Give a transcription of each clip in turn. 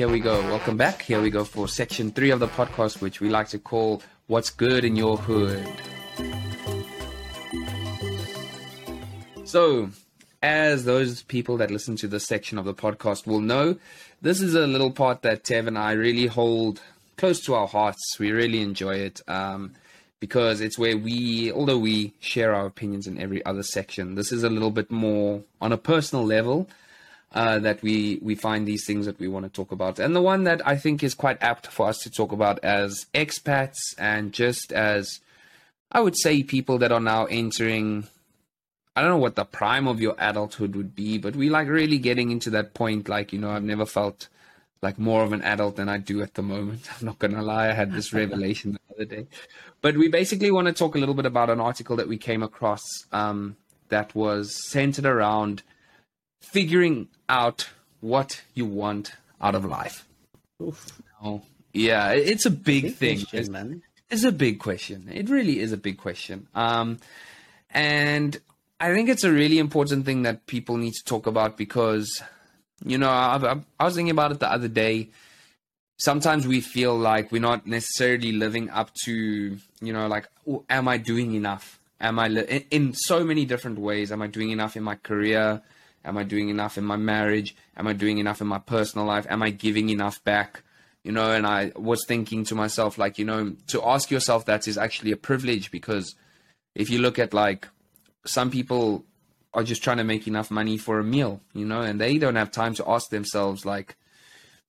Here we go. Welcome back. Here we go for section three of the podcast, which we like to call What's Good in Your Hood. So, as those people that listen to this section of the podcast will know, this is a little part that Tev and I really hold close to our hearts. We really enjoy it um, because it's where we, although we share our opinions in every other section, this is a little bit more on a personal level. Uh, that we we find these things that we want to talk about, and the one that I think is quite apt for us to talk about as expats and just as I would say people that are now entering I don't know what the prime of your adulthood would be, but we like really getting into that point. Like, you know, I've never felt like more of an adult than I do at the moment. I'm not going to lie. I had this revelation the other day. But we basically want to talk a little bit about an article that we came across um, that was centered around figuring out what you want out of life. Oof. Yeah, it's a big, big thing. Question, it's, it's a big question. It really is a big question. Um, and I think it's a really important thing that people need to talk about because, you know, I, I, I, was thinking about it the other day. Sometimes we feel like we're not necessarily living up to, you know, like, oh, am I doing enough? Am I li- in, in so many different ways? Am I doing enough in my career? Am I doing enough in my marriage? Am I doing enough in my personal life? Am I giving enough back? You know, and I was thinking to myself, like, you know, to ask yourself that is actually a privilege because if you look at like some people are just trying to make enough money for a meal, you know, and they don't have time to ask themselves, like,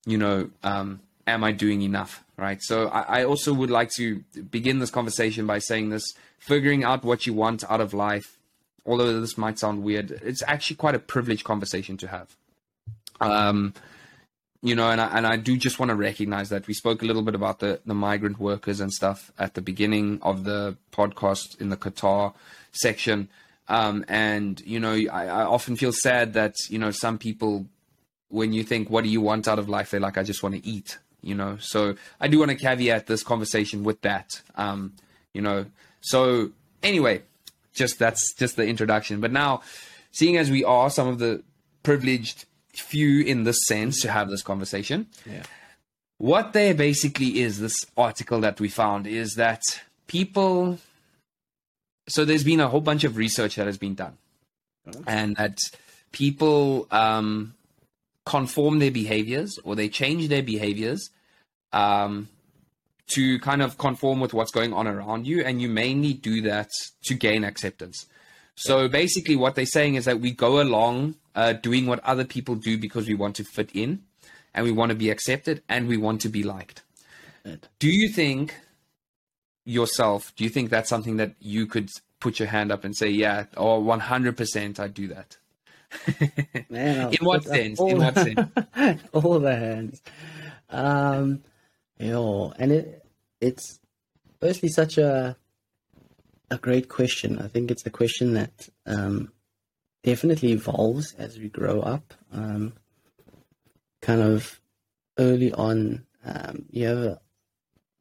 you know, um, am I doing enough? Right. So I, I, also would like to begin this conversation by saying this figuring out what you want out of life, although this might sound weird, it's actually quite a privileged conversation to have. Um, you know, and I, and I do just want to recognize that we spoke a little bit about the, the migrant workers and stuff at the beginning of the podcast in the Qatar section. Um, and you know, I, I, often feel sad that you know some people, when you think, "What do you want out of life?" They're like, "I just want to eat." You know, so I do want to caveat this conversation with that. Um, you know, so anyway, just that's just the introduction. But now, seeing as we are some of the privileged few in this sense to have this conversation, yeah. what there basically is this article that we found is that people so there's been a whole bunch of research that has been done, oh. and that people um, conform their behaviors or they change their behaviors um, to kind of conform with what's going on around you, and you mainly do that to gain acceptance. So basically, what they're saying is that we go along uh, doing what other people do because we want to fit in, and we want to be accepted, and we want to be liked. Do you think yourself, do you think that's something that you could put your hand up and say, yeah, or 100% I do that? Man, in what sense? In what sense? all the hands. Um, yo, and it it's firstly such a a great question. I think it's a question that um, definitely evolves as we grow up. Um, kind of early on, um, you have a,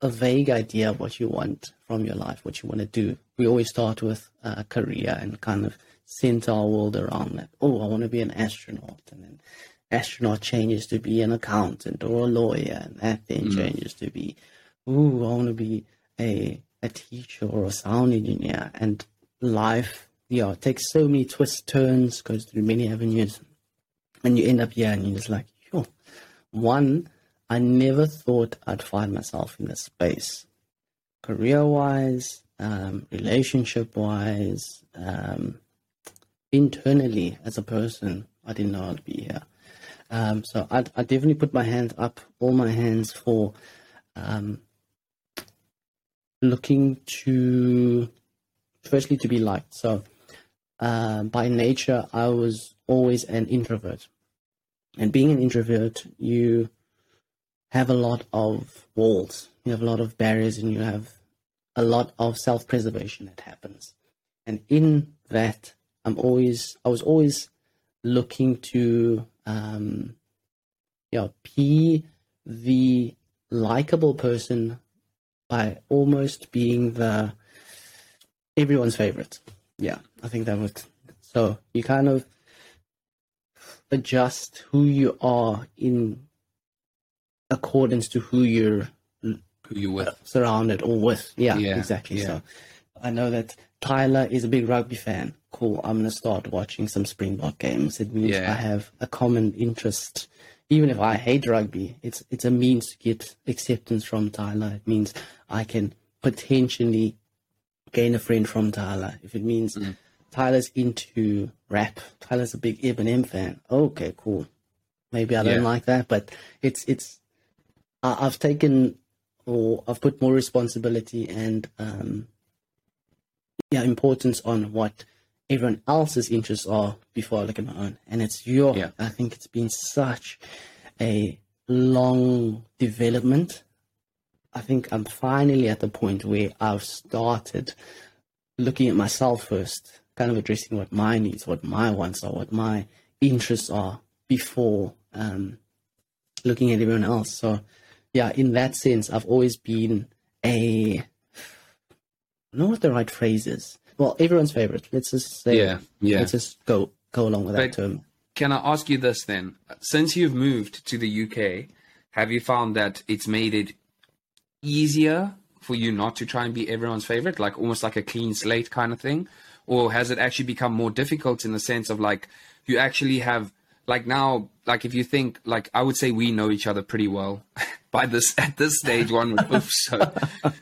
a vague idea of what you want from your life, what you want to do. We always start with a career and kind of center our world around that. Oh, I want to be an astronaut. And then astronaut changes to be an accountant or a lawyer. And that then mm. changes to be, ooh, I want to be a, a teacher or a sound engineer. And life, yeah, takes so many twists, turns, goes through many avenues. And you end up here and you're just like, sure. One, I never thought I'd find myself in this space, career wise, um, relationship wise, um, internally as a person. I didn't know I'd be here. Um, so I, I definitely put my hands up, all my hands for um, looking to, firstly, to be liked. So uh, by nature, I was always an introvert. And being an introvert, you have a lot of walls, you have a lot of barriers, and you have a lot of self preservation that happens. And in that, I'm always, I was always looking to, um, you know, be the likable person by almost being the everyone's favorite. Yeah, I think that would. So you kind of adjust who you are in accordance to who you're Who you with? surrounded or with. Yeah, Yeah, exactly. yeah. So I know that Tyler is a big rugby fan. Cool. I'm gonna start watching some Springbok games. It means Yeah. I have a common interest. Even if I hate rugby, it's it's a means to get acceptance from Tyler. It means I can potentially gain a friend from Tyler. If it means Mm. Tyler's into rap, Tyler's a big Eminem fan. Okay, cool. Maybe I don't Yeah. like that, but it's it's I, I've taken or I've put more responsibility and um, yeah importance on what everyone else's interests are before I look at my own. And it's your Yeah. I think it's been such a long development. I think I'm finally at the point where I've started looking at myself first, kind of addressing what my needs, what my wants are, what my interests are before um, looking at everyone else. So, yeah, in that sense, I've always been a. Know what the right phrase is. Well, everyone's favorite. Let's just say. Yeah, yeah. Let's just go go along with that But- term. Can I ask you this then? Since you've moved to the UK, have you found that it's made it easier for you not to try and be everyone's favorite, like almost like a clean slate kind of thing? Or has it actually become more difficult in the sense of like you actually have like now like if you think like I would say we know each other pretty well by this at this stage one would hope so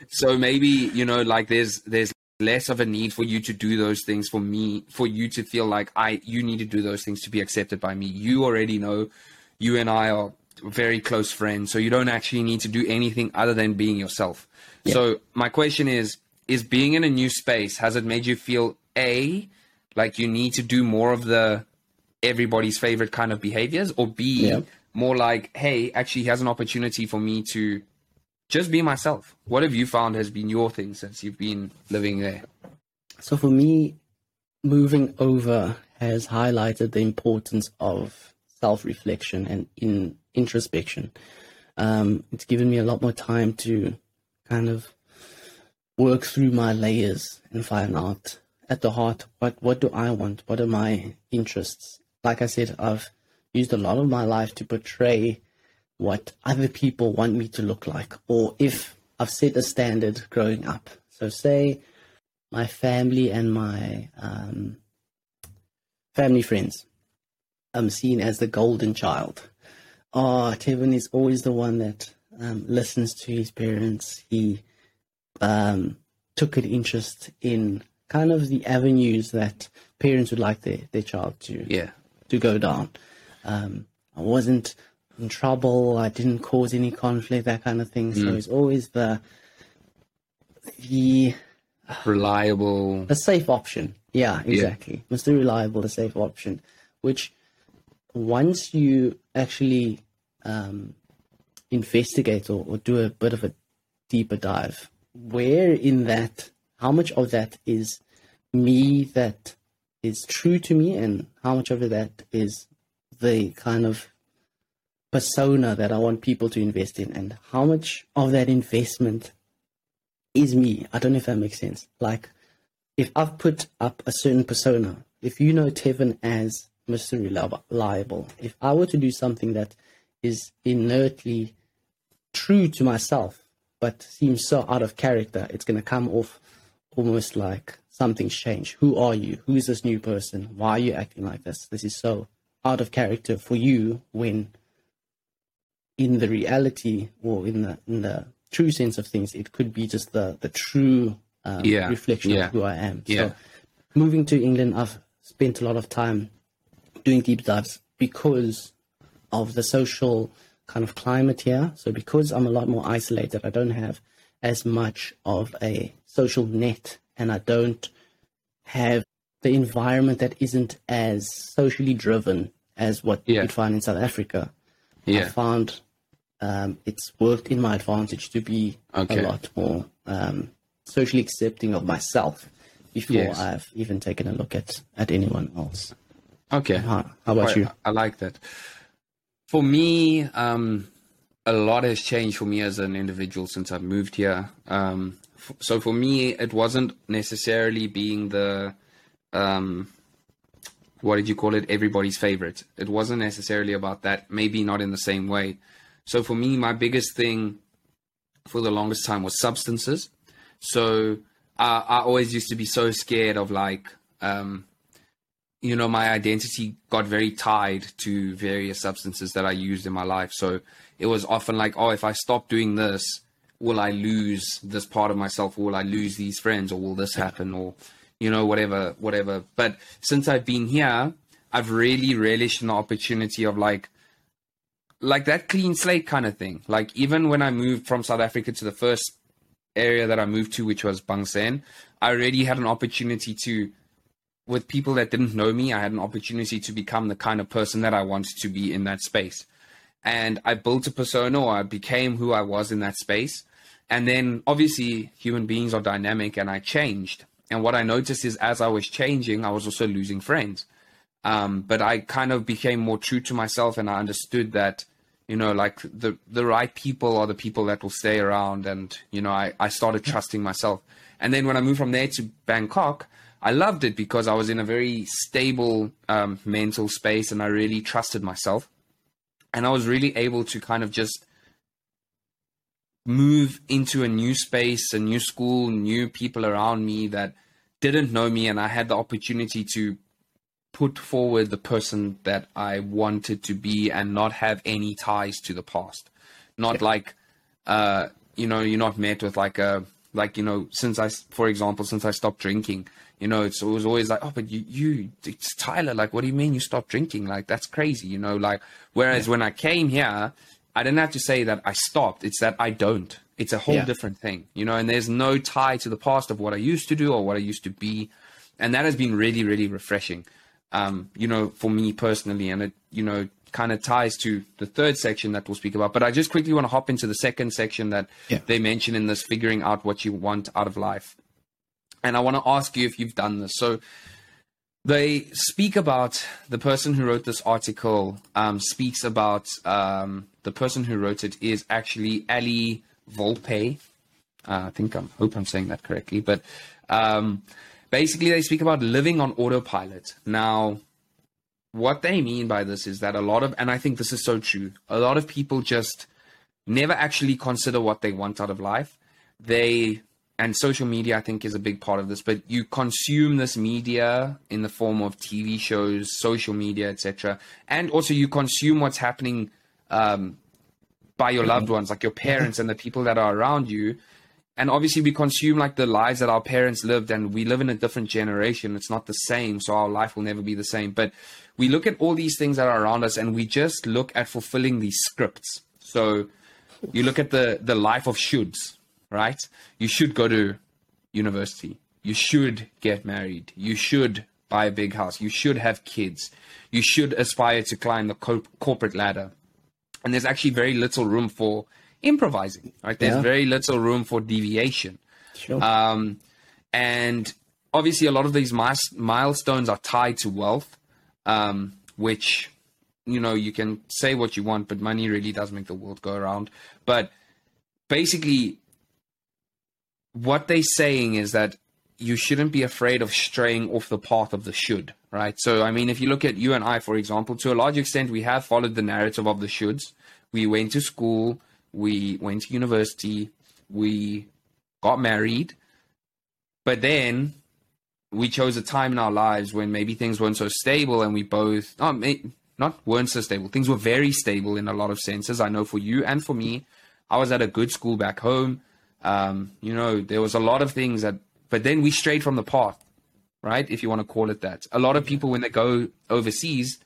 so maybe you know like there's there's less of a need for you to do those things for me for you to feel like i you need to do those things to be accepted by me. You already know. You and i are very close friends so you don't actually need to do anything other than being yourself. So my question is is being in a new space has it made you feel a like you need to do more of the everybody's favorite kind of behaviors or b Yeah. more like hey actually here's an opportunity for me to just be myself. What have you found has been your thing since you've been living there? So for me, moving over has highlighted the importance of self-reflection and in introspection. Um, it's given me a lot more time to kind of work through my layers and find out at the heart what what do I want? What are my interests? Like I said, I've used a lot of my life to portray what other people want me to look like, or if I've set a standard growing up. So say my family and my um, family friends. I'm seen as the golden child. Oh, Tevin is always the one that um, listens to his parents. He um, took an interest in kind of the avenues that parents would like their, their child to Yeah. To go down. Um, I wasn't in trouble. I didn't cause any conflict, that kind of thing. So it's always the the Reliable. a safe option. Yeah, exactly. Mr. Reliable, the safe option, which once you actually um, investigate or, or do a bit of a deeper dive, where in that, how much of that is me that is true to me, and how much of that is the kind of persona that I want people to invest in, and how much of that investment is me. I don't know if that makes sense. Like, if I've put up a certain persona, if you know Tevin as Mr. Reliable, if I were to do something that is inertly true to myself, but seems so out of character, it's going to come off almost like something's changed. Who are you? Who is this new person? Why are you acting like this? This is so out of character for you when in the reality or in the in the true sense of things, it could be just the the true um, Yeah, reflection yeah, of who I am. yeah. So, moving to England, I've spent a lot of time doing deep dives because of the social kind of climate here. So, because I'm a lot more isolated, I don't have as much of a social net, and I don't have the environment that isn't as socially driven as what Yeah. you'd find in South Africa. I Yeah. found um, it's worked in my advantage to be Okay. a lot more um, socially accepting of myself before Yes. I've even taken a look at, at anyone else. Okay. How, how about you? I like that. For me, um, a lot has changed for me as an individual since I've moved here. Um, f- so for me, it wasn't necessarily being the, um, what did you call it? Everybody's favorite. It wasn't necessarily about that. Maybe not in the same way. So for me, my biggest thing for the longest time was substances. So uh, I always used to be so scared of like, um, you know, my identity got very tied to various substances that I used in my life. So it was often like, oh, if I stop doing this, will I lose this part of myself? Will I lose these friends? Or will this happen? Or, you know, whatever, whatever. But since I've been here, I've really relished the opportunity of like, like that clean slate kind of thing. Like even when I moved from South Africa to the first area that I moved to, which was Bang Saen, I already had an opportunity to, with people that didn't know me, I had an opportunity to become the kind of person that I wanted to be in that space. And I built a persona or I became who I was in that space. And then obviously human beings are dynamic and I changed. And what I noticed is as I was changing, I was also losing friends. Um, but I kind of became more true to myself and I understood that you know like the the right people are the people that will stay around and you know i i started trusting myself and then when i moved from there to bangkok i loved it because i was in a very stable um, mental space and i really trusted myself and i was really able to kind of just move into a new space a new school new people around me that didn't know me and i had the opportunity to put forward the person that I wanted to be and not have any ties to the past. Not yeah. like, uh, you know, you're not met with like a, like, you know, since I, for example, since I stopped drinking, you know, it's, it was always like, oh, but you, you, it's Tyler. Like, what do you mean you stopped drinking? Like, that's crazy, you know, like, whereas yeah. when I came here, I didn't have to say that I stopped. It's that I don't. It's a whole yeah. different thing, you know, and there's no tie to the past of what I used to do or what I used to be. And that has been really, really refreshing um, you know, for me personally, and it, you know, kind of ties to the third section that we'll speak about. But I just quickly want to hop into the second section that yeah. they mention in this figuring out what you want out of life. And I want to ask you if you've done this. So they speak about the person who wrote this article, um, speaks about um, the person who wrote it is actually Ali Volpe. Uh, I think I hope I'm saying that correctly. But um, basically they speak about living on autopilot. Now, what they mean by this is that a lot of, and I think this is so true, a lot of people just never actually consider what they want out of life. They, and social media, I think, is a big part of this, but you consume this media in the form of TV shows, social media, etc. And also you consume what's happening um, by your loved ones, like your parents and the people that are around you. And obviously we consume like the lives that our parents lived and we live in a different generation. It's not the same so our life will never be the same. But we look at all these things that are around us and we just look at fulfilling these scripts. So you look at the the life of shoulds right you should go to university you should get married you should buy a big house you should have kids you should aspire to climb the co- corporate ladder and there's actually very little room for improvising. Right? There's yeah. very little room for deviation. Sure. Um, and obviously, a lot of these milestones are tied to wealth, um, which you know you can say what you want, but money really does make the world go around. But basically, what they're saying is that you shouldn't be afraid of straying off the path of the should, right? So, I mean, if you look at you and I, for example, to a large extent, we have followed the narrative of the shoulds. We went to school, we went to university, we got married, but then we chose a time in our lives when maybe things weren't so stable and we both oh, not weren't so stable things were very stable in a lot of senses i know for you and for me i was at a good school back home um, you know there was a lot of things that but then we strayed from the path right if you want to call it that a lot of people when they go overseas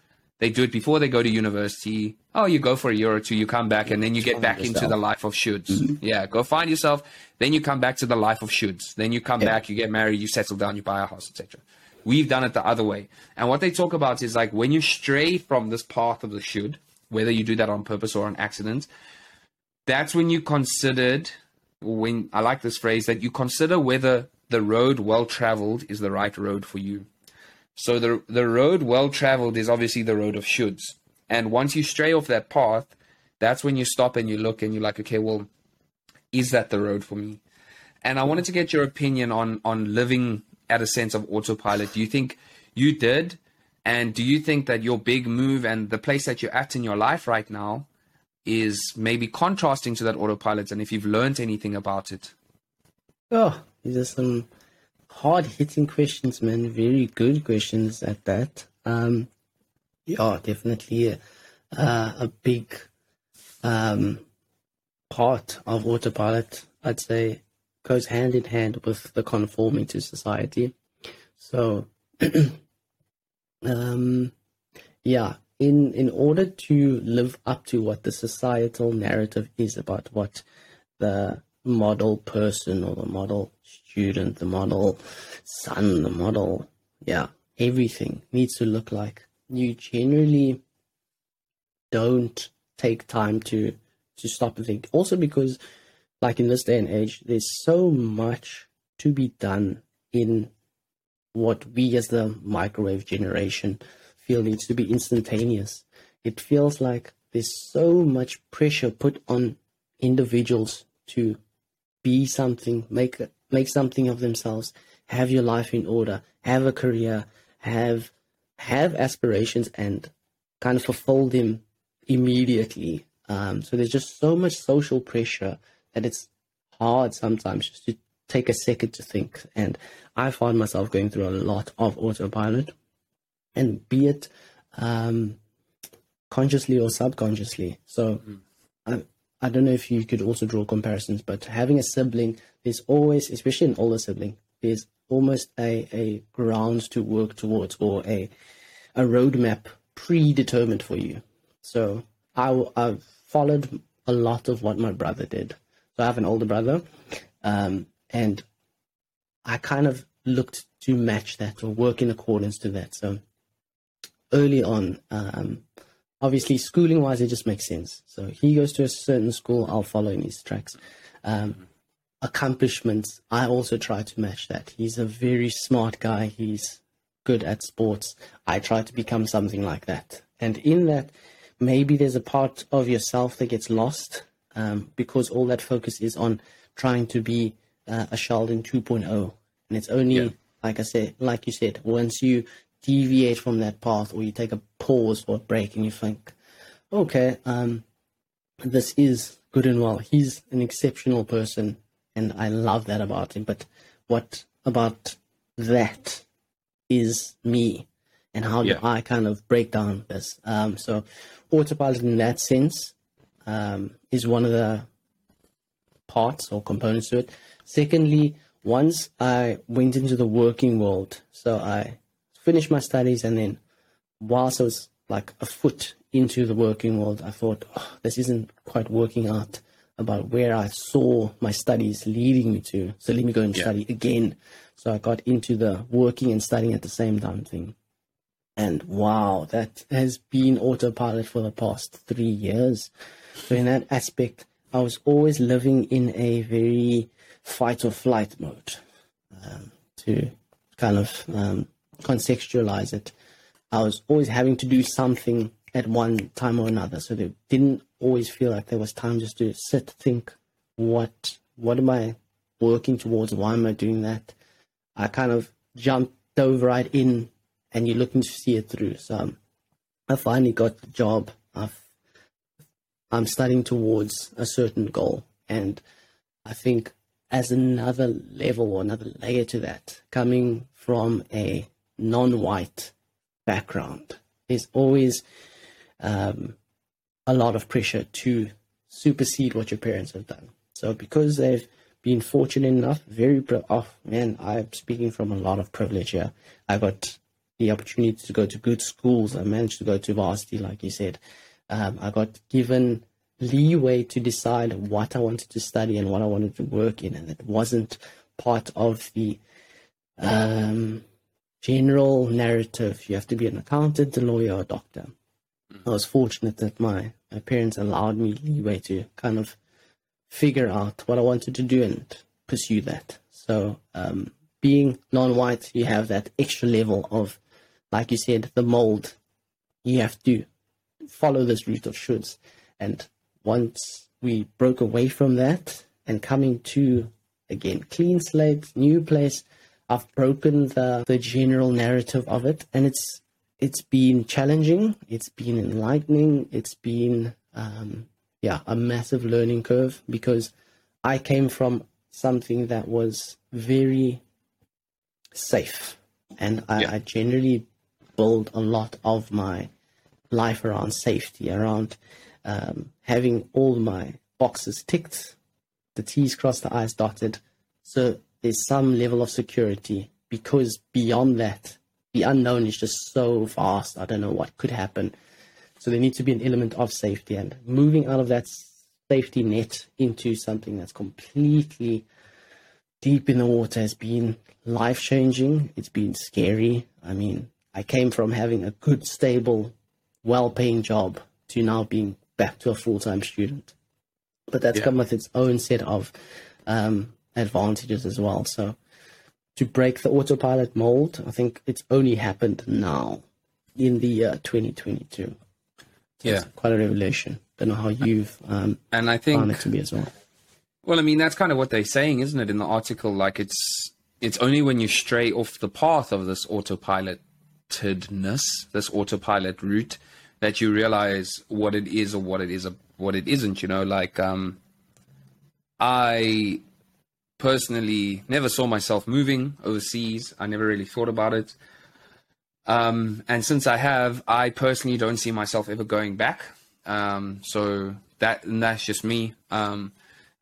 they do it before they go to university. Oh, you go for a year or two, you come back, and then you get back yourself. into the life of shoulds. Mm-hmm. Yeah, go find yourself. Then you come back to the life of shoulds. Then you come yeah. back, you get married, you settle down, you buy a house, etc. We've done it the other way. And what they talk about is like when you stray from this path of the should, whether you do that on purpose or on accident, that's when you considered, when I like this phrase, that you consider whether the road well traveled is the right road for you. So the the road well traveled is obviously the road of shoulds. And once you stray off that path, that's when you stop and you look and you're like, okay, well, is that the road for me? And I wanted to get your opinion on on living at a sense of autopilot. Do you think you did? And do you think that your big move and the place that you're at in your life right now is maybe contrasting to that autopilot and if you've learned anything about it. Oh, these are some hard hitting questions, man. Very good questions at that. Um, yeah, definitely a, uh, a big um, part of autopilot, I'd say, goes hand in hand with the conforming to society. So, um, yeah, in in order to live up to what the societal narrative is about what the model person or the model student, the model son, the model, yeah, everything needs to look like. You generally don't take time to to stop and think. Also because like in this day and age, there's so much to be done in what we as the microwave generation feel needs to be instantaneous. It feels like there's so much pressure put on individuals to be something, make make something of themselves, have your life in order, have a career, have have aspirations, and kind of fulfill them immediately. Um, so there's just so much social pressure that it's hard sometimes just to take a second to think. And I find myself going through a lot of autopilot, and be it um, consciously or subconsciously. So mm. I, I don't know if you could also draw comparisons, but having a sibling, there's always, especially an older sibling, there's almost a, a ground to work towards or a a roadmap predetermined for you. So I, I've followed a lot of what my brother did. So I have an older brother, um, and I kind of looked to match that or work in accordance to that. So early on, um, obviously schooling wise, it just makes sense. So he goes to a certain school, I'll follow in his tracks. Um, accomplishments, I also try to match that. He's a very smart guy. He's good at sports. I try to become something like that. And in that, maybe there's a part of yourself that gets lost um, because all that focus is on trying to be uh, a Sheldon 2.0. And it's only, yeah. like I said, like you said, once you deviate from that path or you take a pause or a break and you think, okay, um, this is good and well. He's an exceptional person and I love that about him. But what about that is me? And how yeah. do I kind of break down this? Um, so, autopilot in that sense um, is one of the parts or components to it. Secondly, once I went into the working world, so I finished my studies, and then whilst I was like a foot into the working world, I thought, oh, this isn't quite working out about where I saw my studies leading me to. So let me go and yeah. study again. So I got into the working and studying at the same time thing. And wow, that has been autopilot for the past three years. So in that aspect, I was always living in a very fight or flight mode. Um, to kind of um, contextualize it, I was always having to do something at one time or another. So they didn't always feel like there was time just to sit, think, what what am I working towards? Why am I doing that? I kind of jumped dove right in, and you're looking to see it through. So um, I finally got the job. I've, I'm studying towards a certain goal, and I think as another level or another layer to that, coming from a non-white background, there's always um, a lot of pressure to supersede what your parents have done. So because they've been fortunate enough, very pro- oh man, I'm speaking from a lot of privilege here. I got the opportunity to go to good schools. I managed to go to varsity, like you said. Um, I got given leeway to decide what I wanted to study and what I wanted to work in, and it wasn't part of the um, general narrative. You have to be an accountant, a lawyer, or a doctor. I was fortunate that my, my parents allowed me leeway to kind of figure out what I wanted to do and pursue that. So, um, being non white, you have that extra level of, like you said, the mold. You have to follow this route of shoulds. And once we broke away from that and coming to, again, clean slate, new place, I've broken the, the general narrative of it. And it's it's been challenging, it's been enlightening, it's been um, yeah, a massive learning curve because I came from something that was very safe. And I, Yeah. I generally build a lot of my life around safety, around um, having all my boxes ticked, the T's crossed, the I's dotted. So there's some level of security because beyond that, the unknown is just so vast. I don't know what could happen. So there needs to be an element of safety and moving out of that safety net into something that's completely deep in the water has been life changing. It's been scary. I mean, I came from having a good, stable, well paying job to now being back to a full time student. But that's Yeah. come with its own set of um, advantages as well. So to break the autopilot mold, I think it's only happened now in the year 2022. So Yeah. It's quite a revelation. Don't know how you've um, And I think, found it to be as well. well, I mean, that's kind of what they're saying, isn't it, in the article? Like, it's it's only when you stray off the path of this autopilotedness, this autopilot route, that you realize what it is or what it is, what it isn't. You know, like, um, I personally never saw myself moving overseas. I never really thought about it. Um, and since I have, I personally don't see myself ever going back. Um, so that that's just me. Um,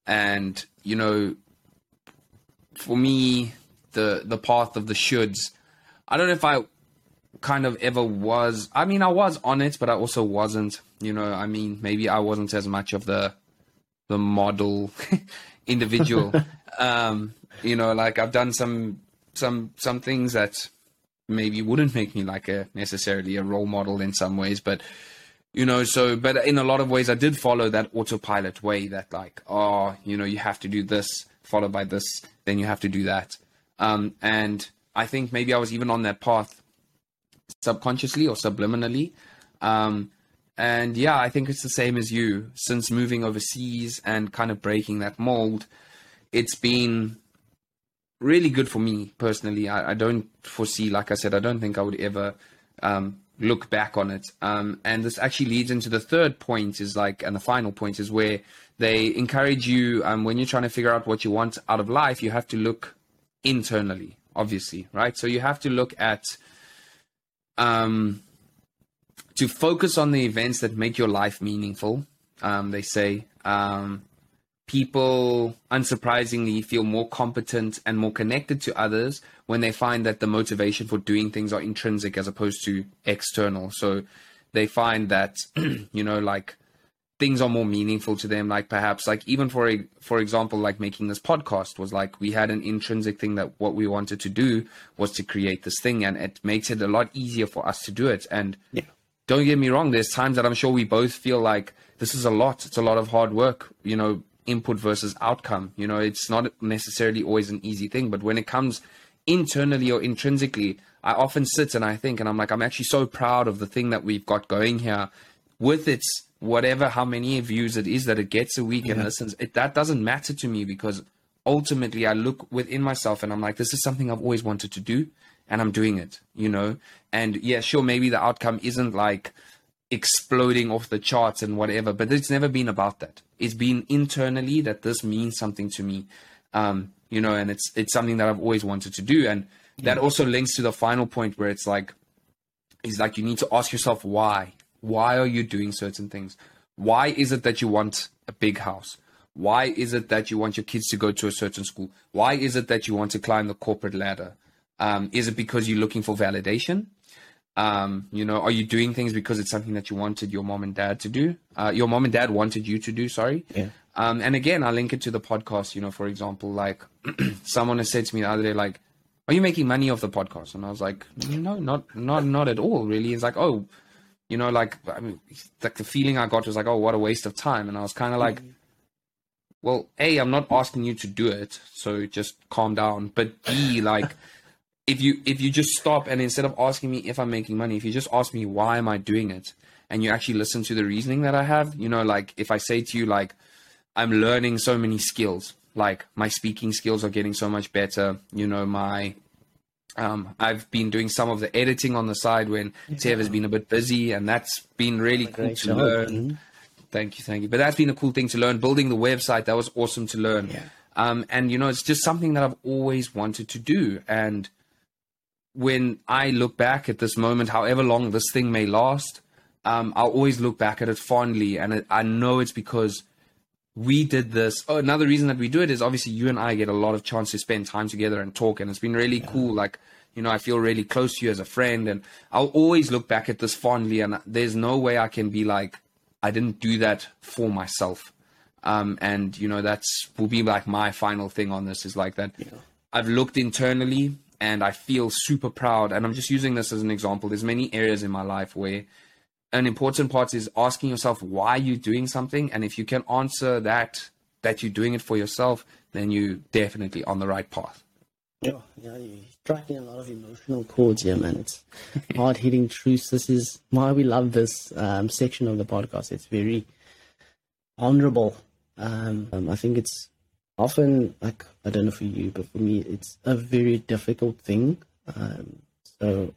and you know, for me, the the path of the shoulds. I don't know if I kind of ever was. I mean, I was on it, but I also wasn't. You know, I mean, maybe I wasn't as much of the the model individual. um, you know, like I've done some some some things that maybe wouldn't make me like a necessarily a role model in some ways, but you know, so but in a lot of ways I did follow that autopilot way that like, oh, you know, you have to do this, followed by this, then you have to do that. Um, and I think maybe I was even on that path subconsciously or subliminally. Um, and yeah, I think it's the same as you. Since moving overseas and kind of breaking that mold, it's been really good for me personally. I, I don't foresee, like I said, I don't think I would ever um, look back on it. Um, and this actually leads into the third point is like, and the final point is where they encourage you um, when you're trying to figure out what you want out of life, you have to look internally, obviously, right? So you have to look at um, to focus on the events that make your life meaningful. Um, they say um, people, unsurprisingly, feel more competent and more connected to others when they find that the motivation for doing things are intrinsic as opposed to external. So they find that, you know, like things are more meaningful to them like perhaps like even for a, for example like making this podcast was like we had an intrinsic thing that what we wanted to do was to create this thing and it makes it a lot easier for us to do it and Yeah. Don't get me wrong there's times that i'm sure we both feel like this is a lot. It's a lot of hard work you know input versus outcome. You know it's not necessarily always an easy thing but when it comes internally or intrinsically i often sit and i think and i'm like i'm actually so proud of the thing that we've got going here. With its whatever how many views it is that it gets a week and listens it, that doesn't matter to me because ultimately i look within myself and i'm like this is something i've always wanted to do and i'm doing it you know and yeah sure maybe the outcome isn't like exploding off the charts and whatever but it's never been about that it's been internally that this means something to me um you know and it's it's something that i've always wanted to do and that also links to the final point where it's like is like you need to ask yourself why. Why are you doing certain things? Why is it that you want a big house? Why is it that you want your kids to go to a certain school? Why is it that you want to climb the corporate ladder? Um, is it because you're looking for validation? Um, you know, are you doing things because it's something that you wanted your mom and dad to do? Uh, your mom and dad wanted you to do, sorry. Yeah. Um, and again, I link it to the podcast, you know, for example, like someone has said to me the other day, like, are you making money off the podcast? And I was like, no, not, not, not at all really. It's like, oh, you know, like, I mean, like the feeling I got was like, oh, what a waste of time. And I was kind of like, well, A, I'm not asking you to do it. So just calm down. But B, like, if you, if you just stop and instead of asking me if I'm making money, if you just ask me, why am I doing it? And you actually listen to the reasoning that I have, you know, like if I say to you, like, I'm learning so many skills. Like my speaking skills are getting so much better. You know, my um, I've been doing some of the editing on the side when Tev has been a bit busy, and that's been really cool to job. learn. Mhm. Thank you, thank you. But that's been a cool thing to learn. Building the website, that was awesome to learn. Yeah. Um, and you know, it's just something that I've always wanted to do. And when I look back at this moment, however long this thing may last, um, I'll always look back at it fondly. And it, I know it's because we did this. Oh, another reason that we do it is obviously you and I get a lot of chance to spend time together and talk, and it's been really yeah. cool. Like, you know, I feel really close to you as a friend, and I'll always look back at this fondly. And there's no way I can be like, I didn't do that for myself. Um, and you know, that's will be like my final thing on this is like that. Yeah. I've looked internally and I feel super proud. And I'm just using this as an example. There's many areas in my life where an important part is asking yourself why you're doing something. And if you can answer that, that you're doing it for yourself, then you're definitely on the right path. Yeah, yeah, you're striking a lot of emotional chords here, man. It's hard hitting truths. This is why we love this um, section of the podcast. It's very honorable. Um, um, I think it's often like I don't know for you, but for me, it's a very difficult thing. Um, so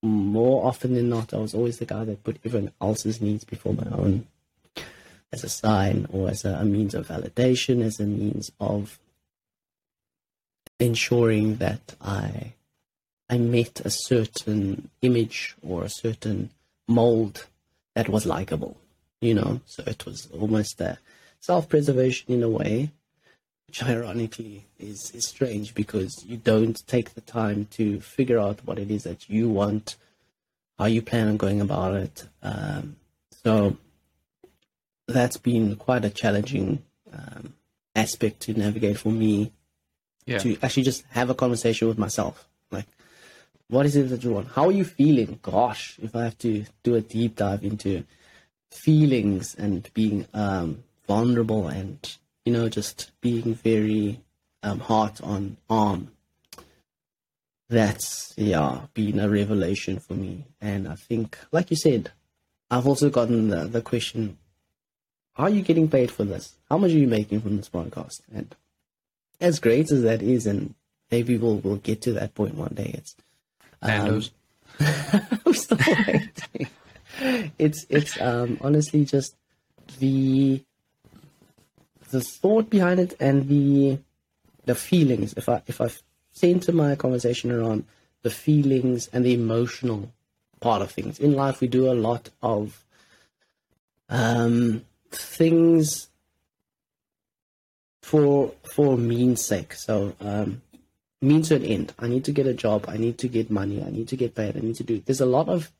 more often than not, I was always the guy that put everyone else's needs before my own as a sign or as a, a means of validation, as a means of ensuring that I I met a certain image or a certain mold that was likable, you know. So it was almost a self-preservation in a way, which ironically is, is strange because you don't take the time to figure out what it is that you want, how you plan on going about it. Um, so that's been quite a challenging um, aspect to navigate for me yeah. to actually just have a conversation with myself. Like, what is it that you want? How are you feeling? Gosh, if I have to do a deep dive into feelings and being um, vulnerable and you know, just being very um, heart on arm. That's yeah, been a revelation for me. And I think, like you said, I've also gotten the, the question: Are you getting paid for this? How much are you making from this podcast? And as great as that is, and maybe we'll we'll get to that point one day. It's um, I'm still waiting. it's it's um honestly just the the thought behind it and the the feelings. If I if I center my conversation around the feelings and the emotional part of things in life, we do a lot of um, things for for means sake. So um, means to an end. I need to get a job. I need to get money. I need to get paid. I need to do. There's a lot of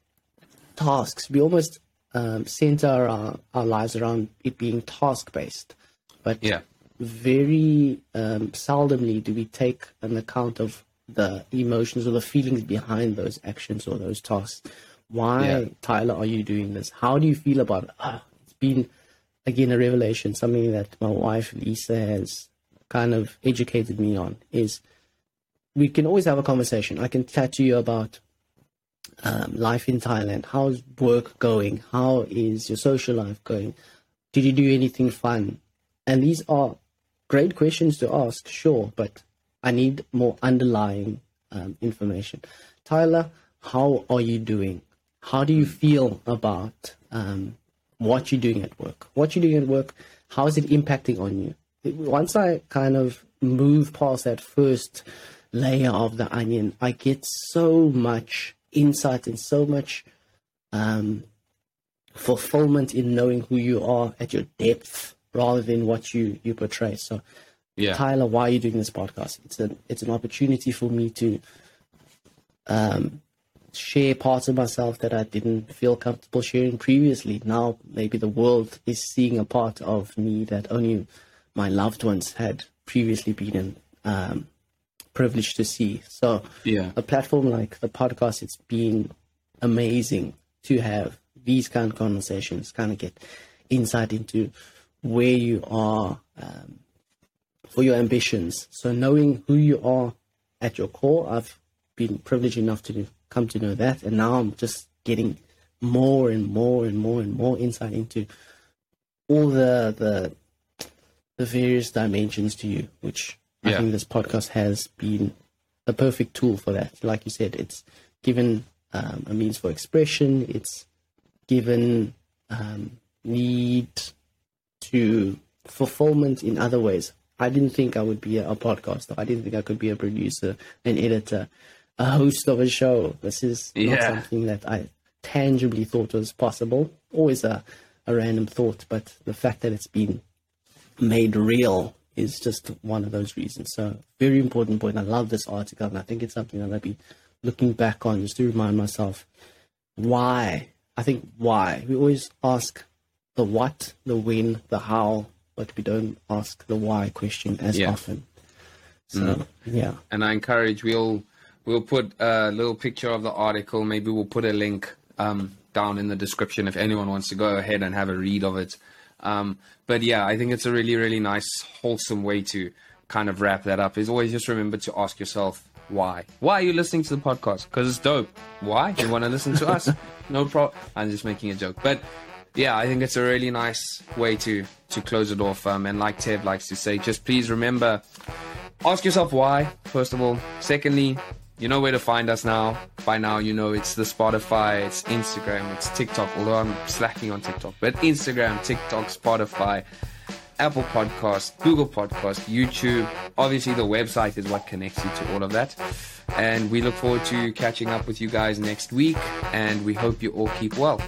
tasks. We almost um, center our, our lives around it being task based. But yeah. very um, seldomly do we take an account of the emotions or the feelings behind those actions or those tasks. Why, yeah. Tyler, are you doing this? How do you feel about it? Ah, it's been, again, a revelation, something that my wife, Lisa, has kind of educated me on is we can always have a conversation. I can chat to you about um, life in Thailand. How's work going? How is your social life going? Did you do anything fun? And these are great questions to ask, sure, but I need more underlying um, information. Tyler, how are you doing? How do you feel about um, what you're doing at work? What you're doing at work, how is it impacting on you? Once I kind of move past that first layer of the onion, I get so much insight and so much um, fulfillment in knowing who you are at your depth rather than what you you portray. So, yeah, Tyler, why are you doing this podcast? It's an it's an opportunity for me to um, share parts of myself that I didn't feel comfortable sharing previously. Now, maybe the world is seeing a part of me that only my loved ones had previously been um, privileged to see. So, yeah, a platform like the podcast, it's been amazing to have these kind of conversations, kind of get insight into where you are um, for your ambitions. So knowing who you are at your core, I've been privileged enough to come to know that, and now I'm just getting more and more and more and more insight into all the the the various dimensions to you, which yeah. I think this podcast has been a perfect tool for that. Like you said, it's given um, a means for expression. It's given um, need to fulfillment in other ways. I didn't think I would be a, a podcaster. I didn't think I could be a producer, an editor, a host of a show. This is not something that I tangibly thought was possible. Always a, a random thought, but the fact that it's been made real is just one of those reasons. So very important point. I love this article and I think it's something that I'll be looking back on just to remind myself why. I think why. We always ask the what, the when, the how, but we don't ask the why question as Yeah. often. So mm. yeah. and I encourage we'll we'll put a little picture of the article. Maybe we'll put a link um, down in the description if anyone wants to go ahead and have a read of it. Um, but yeah, I think it's a really really nice wholesome way to kind of wrap that up. Is always just remember to ask yourself why. Why are you listening to the podcast? Because it's dope. Why you want to listen to us? No problem. I'm just making a joke, but yeah, I think it's a really nice way to to close it off. Um, and like Tev likes to say, just please remember ask yourself why, first of all. Secondly, you know where to find us now. By now, you know it's the Spotify, it's Instagram, it's TikTok, although I'm slacking on TikTok. But Instagram, TikTok, Spotify, Apple Podcast, Google Podcast, YouTube. Obviously, the website is what connects you to all of that. And we look forward to catching up with you guys next week. And we hope you all keep well.